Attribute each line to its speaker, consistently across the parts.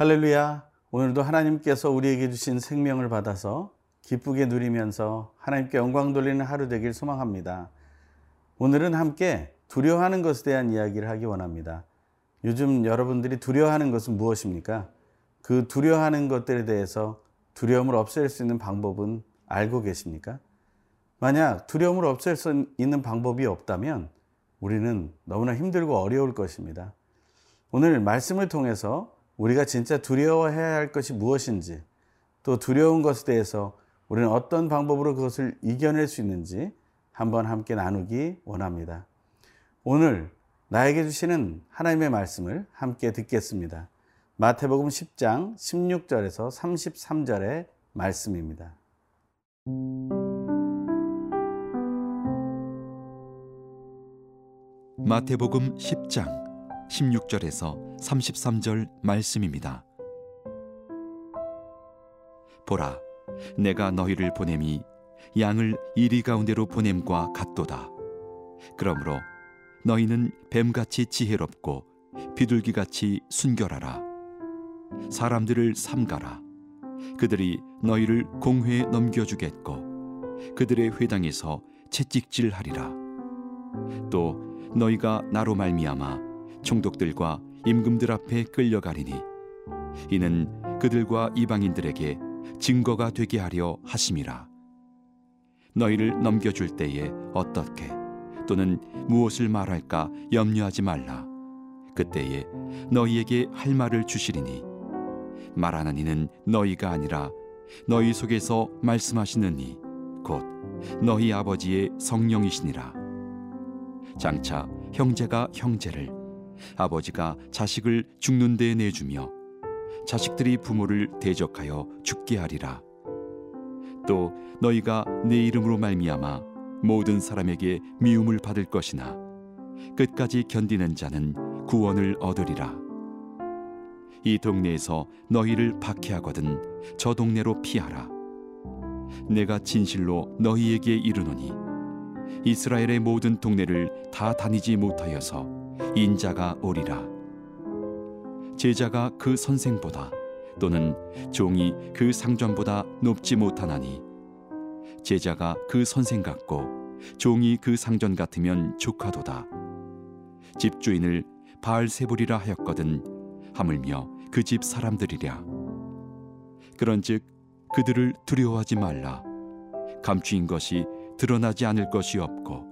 Speaker 1: 할렐루야. 오늘도 하나님께서 우리에게 주신 생명을 받아서 기쁘게 누리면서 하나님께 영광 돌리는 하루 되길 소망합니다. 오늘은 함께 두려워하는 것에 대한 이야기를 하기 원합니다. 요즘 여러분들이 두려워하는 것은 무엇입니까? 그 두려워하는 것들에 대해서 두려움을 없앨 수 있는 방법은 알고 계십니까? 만약 두려움을 없앨 수 있는 방법이 없다면 우리는 너무나 힘들고 어려울 것입니다. 오늘 말씀을 통해서 우리가 진짜 두려워해야 할 것이 무엇인지 또 두려운 것에 대해서 우리는 어떤 방법으로 그것을 이겨낼 수 있는지 한번 함께 나누기 원합니다. 오늘 나에게 주시는 하나님의 말씀을 함께 듣겠습니다. 마태복음 10장 16절에서 33절의 말씀입니다.
Speaker 2: 마태복음 10장 16절에서 33절 말씀입니다. 보라, 내가 너희를 보냄이 양을 이리 가운데로 보냄과 같도다. 그러므로 너희는 뱀같이 지혜롭고 비둘기같이 순결하라. 사람들을 삼가라. 그들이 너희를 공회에 넘겨주겠고 그들의 회당에서 채찍질하리라. 또 너희가 나로 말미암아 총독들과 임금들 앞에 끌려가리니 이는 그들과 이방인들에게 증거가 되게 하려 하심이라. 너희를 넘겨줄 때에 어떻게? 또는 무엇을 말할까 염려하지 말라. 그때에 너희에게 할 말을 주시리니 말하는 이는 너희가 아니라 너희 속에서 말씀하시는 이 곧 너희 아버지의 성령이시니라. 장차 형제가 형제를 아버지가 자식을 죽는 데에 내주며 자식들이 부모를 대적하여 죽게 하리라. 또 너희가 내 이름으로 말미암아 모든 사람에게 미움을 받을 것이나 끝까지 견디는 자는 구원을 얻으리라. 이 동네에서 너희를 박해하거든 저 동네로 피하라. 내가 진실로 너희에게 이르노니 이스라엘의 모든 동네를 다 다니지 못하여서 인자가 오리라. 제자가 그 선생보다 또는 종이 그 상전보다 높지 못하나니 제자가 그 선생 같고 종이 그 상전 같으면 조카도다. 집주인을 바알세불이라 하였거든 하물며 그 집 사람들이랴. 그런즉 그들을 두려워하지 말라. 감추인 것이 드러나지 않을 것이 없고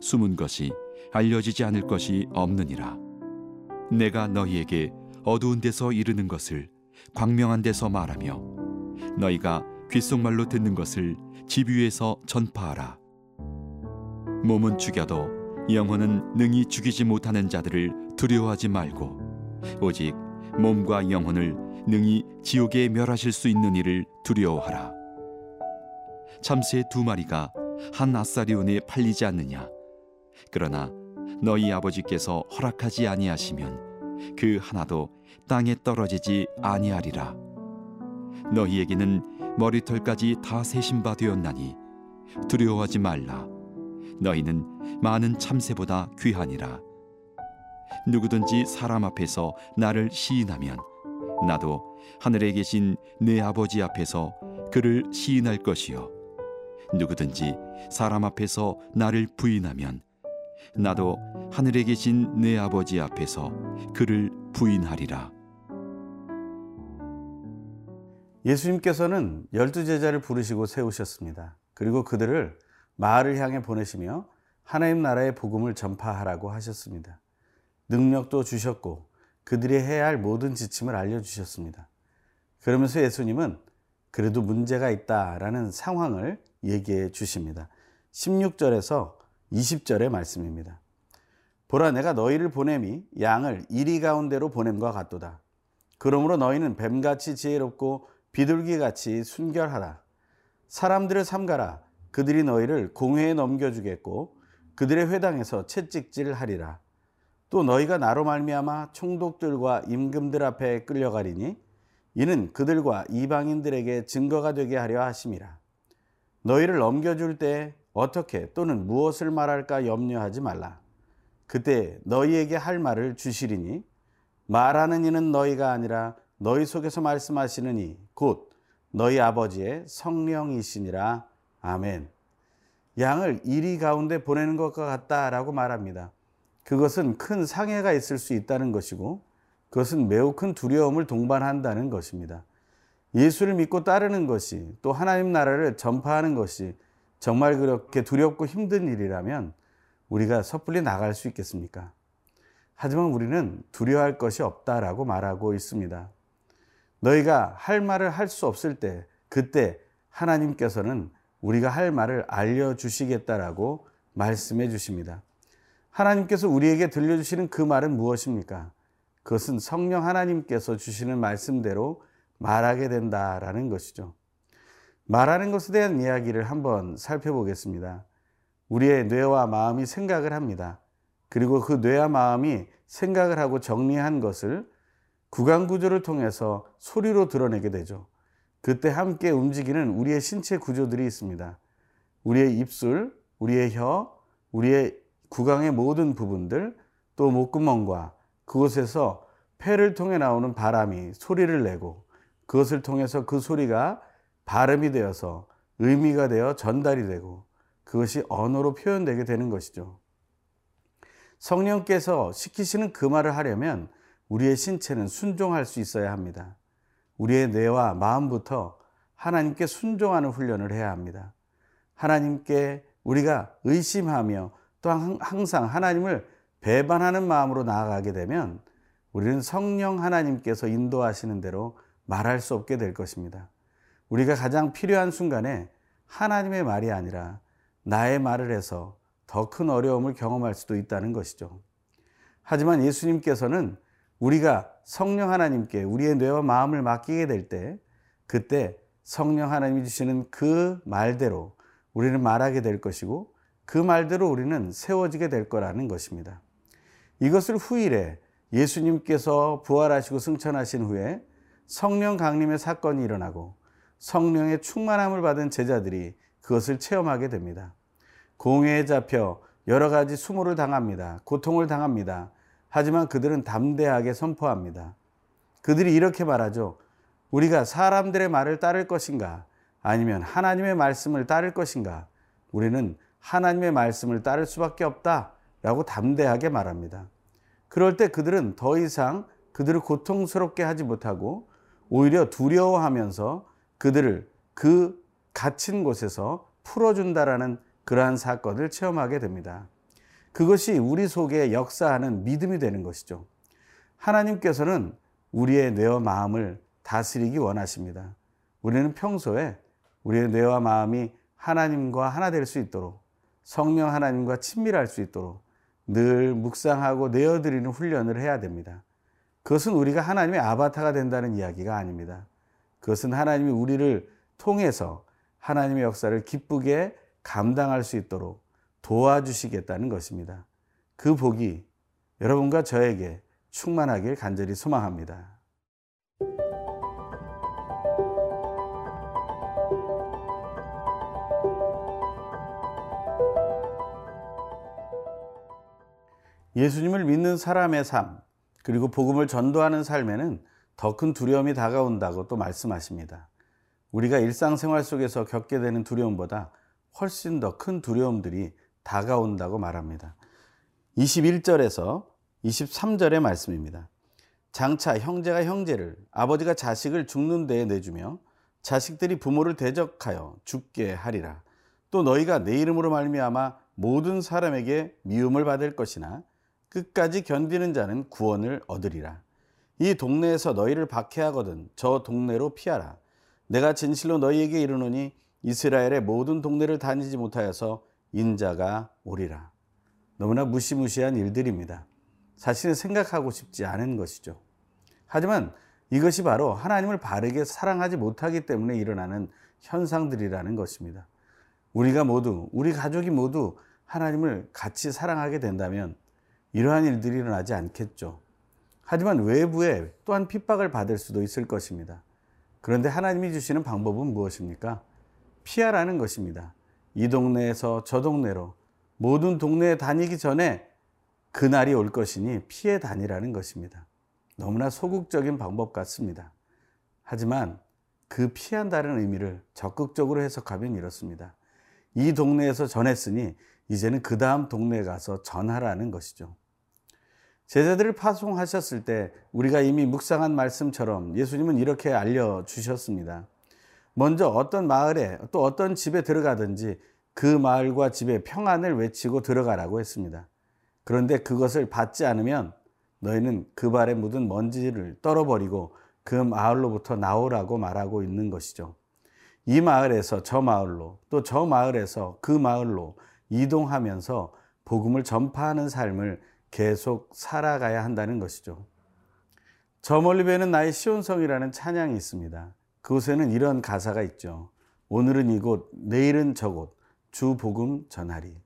Speaker 2: 숨은 것이 알려지지 않을 것이 없느니라. 내가 너희에게 어두운 데서 이르는 것을 광명한 데서 말하며 너희가 귓속말로 듣는 것을 집 위에서 전파하라. 몸은 죽여도 영혼은 능히 죽이지 못하는 자들을 두려워하지 말고 오직 몸과 영혼을 능히 지옥에 멸하실 수 있는 이를 두려워하라. 참새 두 마리가 한 아사리온에 팔리지 않느냐 그러나 너희 아버지께서 허락하지 아니하시면 그 하나도 땅에 떨어지지 아니하리라. 너희에게는 머리털까지 다 세신 바 되었나니 두려워하지 말라. 너희는 많은 참새보다 귀하니라. 누구든지 사람 앞에서 나를 시인하면 나도 하늘에 계신 내 아버지 앞에서 그를 시인할 것이요. 누구든지 사람 앞에서 나를 부인하면 나도 하늘에 계신 내 아버지 앞에서 그를 부인하리라.
Speaker 1: 예수님께서는 열두 제자를 부르시고 세우셨습니다. 그리고 그들을 마을을 향해 보내시며 하나님 나라의 복음을 전파하라고 하셨습니다. 능력도 주셨고 그들이 해야 할 모든 지침을 알려주셨습니다. 그러면서 예수님은 그래도 문제가 있다라는 상황을 얘기해 주십니다. 16절에서 20절의 말씀입니다. 보라 내가 너희를 보냄이 양을 이리 가운데로 보냄과 같도다. 그러므로 너희는 뱀같이 지혜롭고 비둘기같이 순결하라. 사람들을 삼가라. 그들이 너희를 공회에 넘겨주겠고 그들의 회당에서 채찍질하리라. 또 너희가 나로 말미암아 총독들과 임금들 앞에 끌려가리니 이는 그들과 이방인들에게 증거가 되게 하려 하심이라. 너희를 넘겨줄 때 어떻게 또는 무엇을 말할까 염려하지 말라. 그때 너희에게 할 말을 주시리니 말하는 이는 너희가 아니라 너희 속에서 말씀하시느니 곧 너희 아버지의 성령이시니라. 아멘. 양을 이리 가운데 보내는 것과 같다라고 말합니다. 그것은 큰 상해가 있을 수 있다는 것이고 그것은 매우 큰 두려움을 동반한다는 것입니다. 예수를 믿고 따르는 것이 또 하나님 나라를 전파하는 것이 정말 그렇게 두렵고 힘든 일이라면 우리가 섣불리 나갈 수 있겠습니까? 하지만 우리는 두려워할 것이 없다라고 말하고 있습니다. 너희가 할 말을 할 수 없을 때 그때 하나님께서는 우리가 할 말을 알려주시겠다라고 말씀해 주십니다. 하나님께서 우리에게 들려주시는 그 말은 무엇입니까? 그것은 성령 하나님께서 주시는 말씀대로 말하게 된다라는 것이죠. 말하는 것에 대한 이야기를 한번 살펴보겠습니다. 우리의 뇌와 마음이 생각을 합니다. 그리고 그 뇌와 마음이 생각을 하고 정리한 것을 구강 구조를 통해서 소리로 드러내게 되죠. 그때 함께 움직이는 우리의 신체 구조들이 있습니다. 우리의 입술, 우리의 혀, 우리의 구강의 모든 부분들, 또 목구멍과 그곳에서 폐를 통해 나오는 바람이 소리를 내고 그것을 통해서 그 소리가 발음이 되어서 의미가 되어 전달이 되고 그것이 언어로 표현되게 되는 것이죠. 성령께서 시키시는 그 말을 하려면 우리의 신체는 순종할 수 있어야 합니다. 우리의 뇌와 마음부터 하나님께 순종하는 훈련을 해야 합니다. 하나님께 우리가 의심하며 또 항상 하나님을 배반하는 마음으로 나아가게 되면 우리는 성령 하나님께서 인도하시는 대로 말할 수 없게 될 것입니다. 우리가 가장 필요한 순간에 하나님의 말이 아니라 나의 말을 해서 더 큰 어려움을 경험할 수도 있다는 것이죠. 하지만 예수님께서는 우리가 성령 하나님께 우리의 뇌와 마음을 맡기게 될 때, 그때 성령 하나님이 주시는 그 말대로 우리는 말하게 될 것이고, 그 말대로 우리는 세워지게 될 거라는 것입니다. 이것을 후일에 예수님께서 부활하시고 승천하신 후에 성령 강림의 사건이 일어나고 성령의 충만함을 받은 제자들이 그것을 체험하게 됩니다. 공회에 잡혀 여러 가지 수모를 당합니다. 고통을 당합니다. 하지만 그들은 담대하게 선포합니다. 그들이 이렇게 말하죠. 우리가 사람들의 말을 따를 것인가? 아니면 하나님의 말씀을 따를 것인가? 우리는 하나님의 말씀을 따를 수밖에 없다. 라고 담대하게 말합니다. 그럴 때 그들은 더 이상 그들을 고통스럽게 하지 못하고 오히려 두려워하면서 그들을 그 갇힌 곳에서 풀어준다라는 그러한 사건을 체험하게 됩니다. 그것이 우리 속에 역사하는 믿음이 되는 것이죠. 하나님께서는 우리의 뇌와 마음을 다스리기 원하십니다. 우리는 평소에 우리의 뇌와 마음이 하나님과 하나 될 수 있도록 성령 하나님과 친밀할 수 있도록 늘 묵상하고 내어드리는 훈련을 해야 됩니다. 그것은 우리가 하나님의 아바타가 된다는 이야기가 아닙니다. 그것은 하나님이 우리를 통해서 하나님의 역사를 기쁘게 감당할 수 있도록 도와주시겠다는 것입니다. 그 복이 여러분과 저에게 충만하길 간절히 소망합니다. 예수님을 믿는 사람의 삶, 그리고 복음을 전도하는 삶에는 더 큰 두려움이 다가온다고 또 말씀하십니다. 우리가 일상생활 속에서 겪게 되는 두려움보다 훨씬 더 큰 두려움들이 다가온다고 말합니다. 21절에서 23절의 말씀입니다. 장차 형제가 형제를, 아버지가 자식을 죽는 데에 내주며 자식들이 부모를 대적하여 죽게 하리라. 또 너희가 내 이름으로 말미암아 모든 사람에게 미움을 받을 것이나 끝까지 견디는 자는 구원을 얻으리라. 이 동네에서 너희를 박해하거든 저 동네로 피하라. 내가 진실로 너희에게 이르노니 이스라엘의 모든 동네를 다니지 못하여서 인자가 오리라. 너무나 무시무시한 일들입니다. 사실은 생각하고 싶지 않은 것이죠. 하지만 이것이 바로 하나님을 바르게 사랑하지 못하기 때문에 일어나는 현상들이라는 것입니다. 우리가 모두, 우리 가족이 모두 하나님을 같이 사랑하게 된다면 이러한 일들이 일어나지 않겠죠. 하지만 외부에 또한 핍박을 받을 수도 있을 것입니다. 그런데 하나님이 주시는 방법은 무엇입니까? 피하라는 것입니다. 이 동네에서 저 동네로 모든 동네에 다니기 전에 그날이 올 것이니 피해 다니라는 것입니다. 너무나 소극적인 방법 같습니다. 하지만 그 피한다는 의미를 적극적으로 해석하면 이렇습니다. 이 동네에서 전했으니 이제는 그 다음 동네에 가서 전하라는 것이죠. 제자들을 파송하셨을 때 우리가 이미 묵상한 말씀처럼 예수님은 이렇게 알려주셨습니다. 먼저 어떤 마을에 또 어떤 집에 들어가든지 그 마을과 집에 평안을 외치고 들어가라고 했습니다. 그런데 그것을 받지 않으면 너희는 그 발에 묻은 먼지를 떨어버리고 그 마을로부터 나오라고 말하고 있는 것이죠. 이 마을에서 저 마을로 또 저 마을에서 그 마을로 이동하면서 복음을 전파하는 삶을 계속 살아가야 한다는 것이죠. 저 멀리 배는 나의 시온성이라는 찬양이 있습니다. 그곳에는 이런 가사가 있죠. 오늘은 이곳, 내일은 저곳, 주 복음 전하리.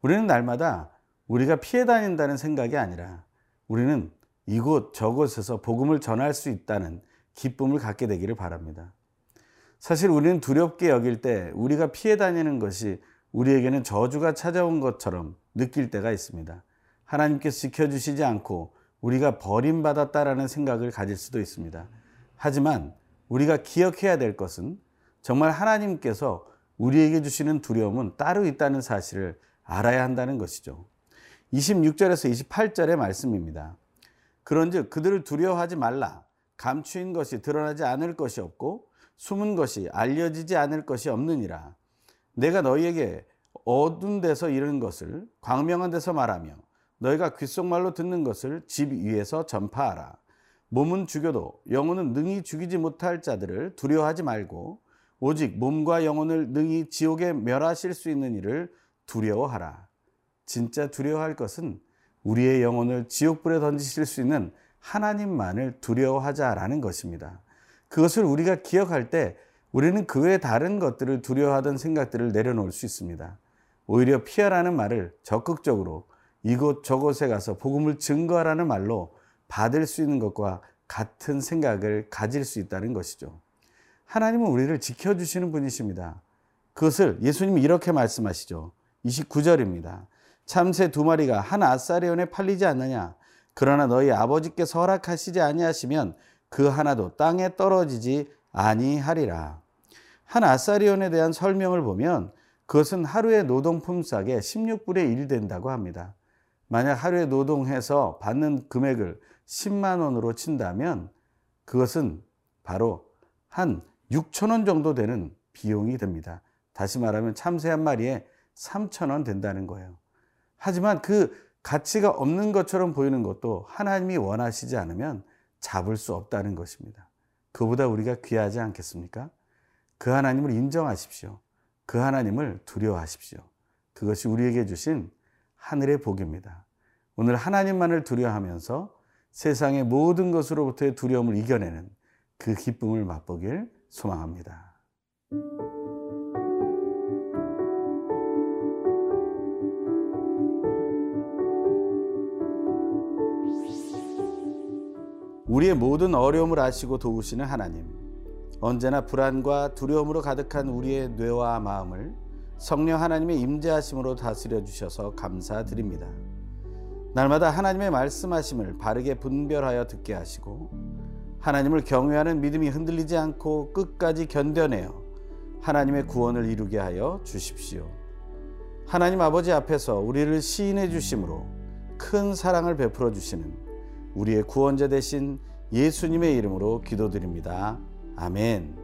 Speaker 1: 우리는 날마다 우리가 피해 다닌다는 생각이 아니라 우리는 이곳 저곳에서 복음을 전할 수 있다는 기쁨을 갖게 되기를 바랍니다. 사실 우리는 두렵게 여길 때 우리가 피해 다니는 것이 우리에게는 저주가 찾아온 것처럼 느낄 때가 있습니다. 하나님께서 지켜주시지 않고 우리가 버림받았다라는 생각을 가질 수도 있습니다. 하지만 우리가 기억해야 될 것은 정말 하나님께서 우리에게 주시는 두려움은 따로 있다는 사실을 알아야 한다는 것이죠. 26절에서 28절의 말씀입니다. 그런즉 그들을 두려워하지 말라. 감추인 것이 드러나지 않을 것이 없고 숨은 것이 알려지지 않을 것이 없느니라. 내가 너희에게 어두운 데서 이르는 것을 광명한 데서 말하며 너희가 귓속말로 듣는 것을 집 위에서 전파하라. 몸은 죽여도 영혼은 능히 죽이지 못할 자들을 두려워하지 말고 오직 몸과 영혼을 능히 지옥에 멸하실 수 있는 일을 두려워하라. 진짜 두려워할 것은 우리의 영혼을 지옥불에 던지실 수 있는 하나님만을 두려워하자라는 것입니다. 그것을 우리가 기억할 때 우리는 그 외 다른 것들을 두려워하던 생각들을 내려놓을 수 있습니다. 오히려 피하라는 말을 적극적으로 이곳 저곳에 가서 복음을 증거하라는 말로 받을 수 있는 것과 같은 생각을 가질 수 있다는 것이죠. 하나님은 우리를 지켜주시는 분이십니다. 그것을 예수님이 이렇게 말씀하시죠. 29절입니다. 참새 두 마리가 한 아사리온에 팔리지 않느냐? 그러나 너희 아버지께서 허락하시지 아니하시면 그 하나도 땅에 떨어지지 아니하리라. 한 아사리온에 대한 설명을 보면 그것은 하루의 노동품 싹에 16분의 1 된다고 합니다. 만약 하루에 노동해서 받는 금액을 10만 원으로 친다면 그것은 바로 한 6천 원 정도 되는 비용이 됩니다. 다시 말하면 참새 한 마리에 3천 원 된다는 거예요. 하지만 그 가치가 없는 것처럼 보이는 것도 하나님이 원하시지 않으면 잡을 수 없다는 것입니다. 그보다 우리가 귀하지 않겠습니까? 그 하나님을 인정하십시오. 그 하나님을 두려워하십시오. 그것이 우리에게 주신 하늘의 복입니다. 오늘 하나님만을 두려워하면서 세상의 모든 것으로부터의 두려움을 이겨내는 그 기쁨을 맛보길 소망합니다. 우리의 모든 어려움을 아시고 도우시는 하나님. 언제나 불안과 두려움으로 가득한 우리의 뇌와 마음을 성령 하나님의 임재하심으로 다스려 주셔서 감사드립니다. 날마다 하나님의 말씀하심을 바르게 분별하여 듣게 하시고 하나님을 경외하는 믿음이 흔들리지 않고 끝까지 견뎌내어 하나님의 구원을 이루게 하여 주십시오. 하나님 아버지 앞에서 우리를 시인해 주심으로 큰 사랑을 베풀어 주시는 우리의 구원자 되신 예수님의 이름으로 기도드립니다. 아멘.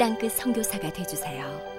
Speaker 3: 땅끝 성교사가 되주세요.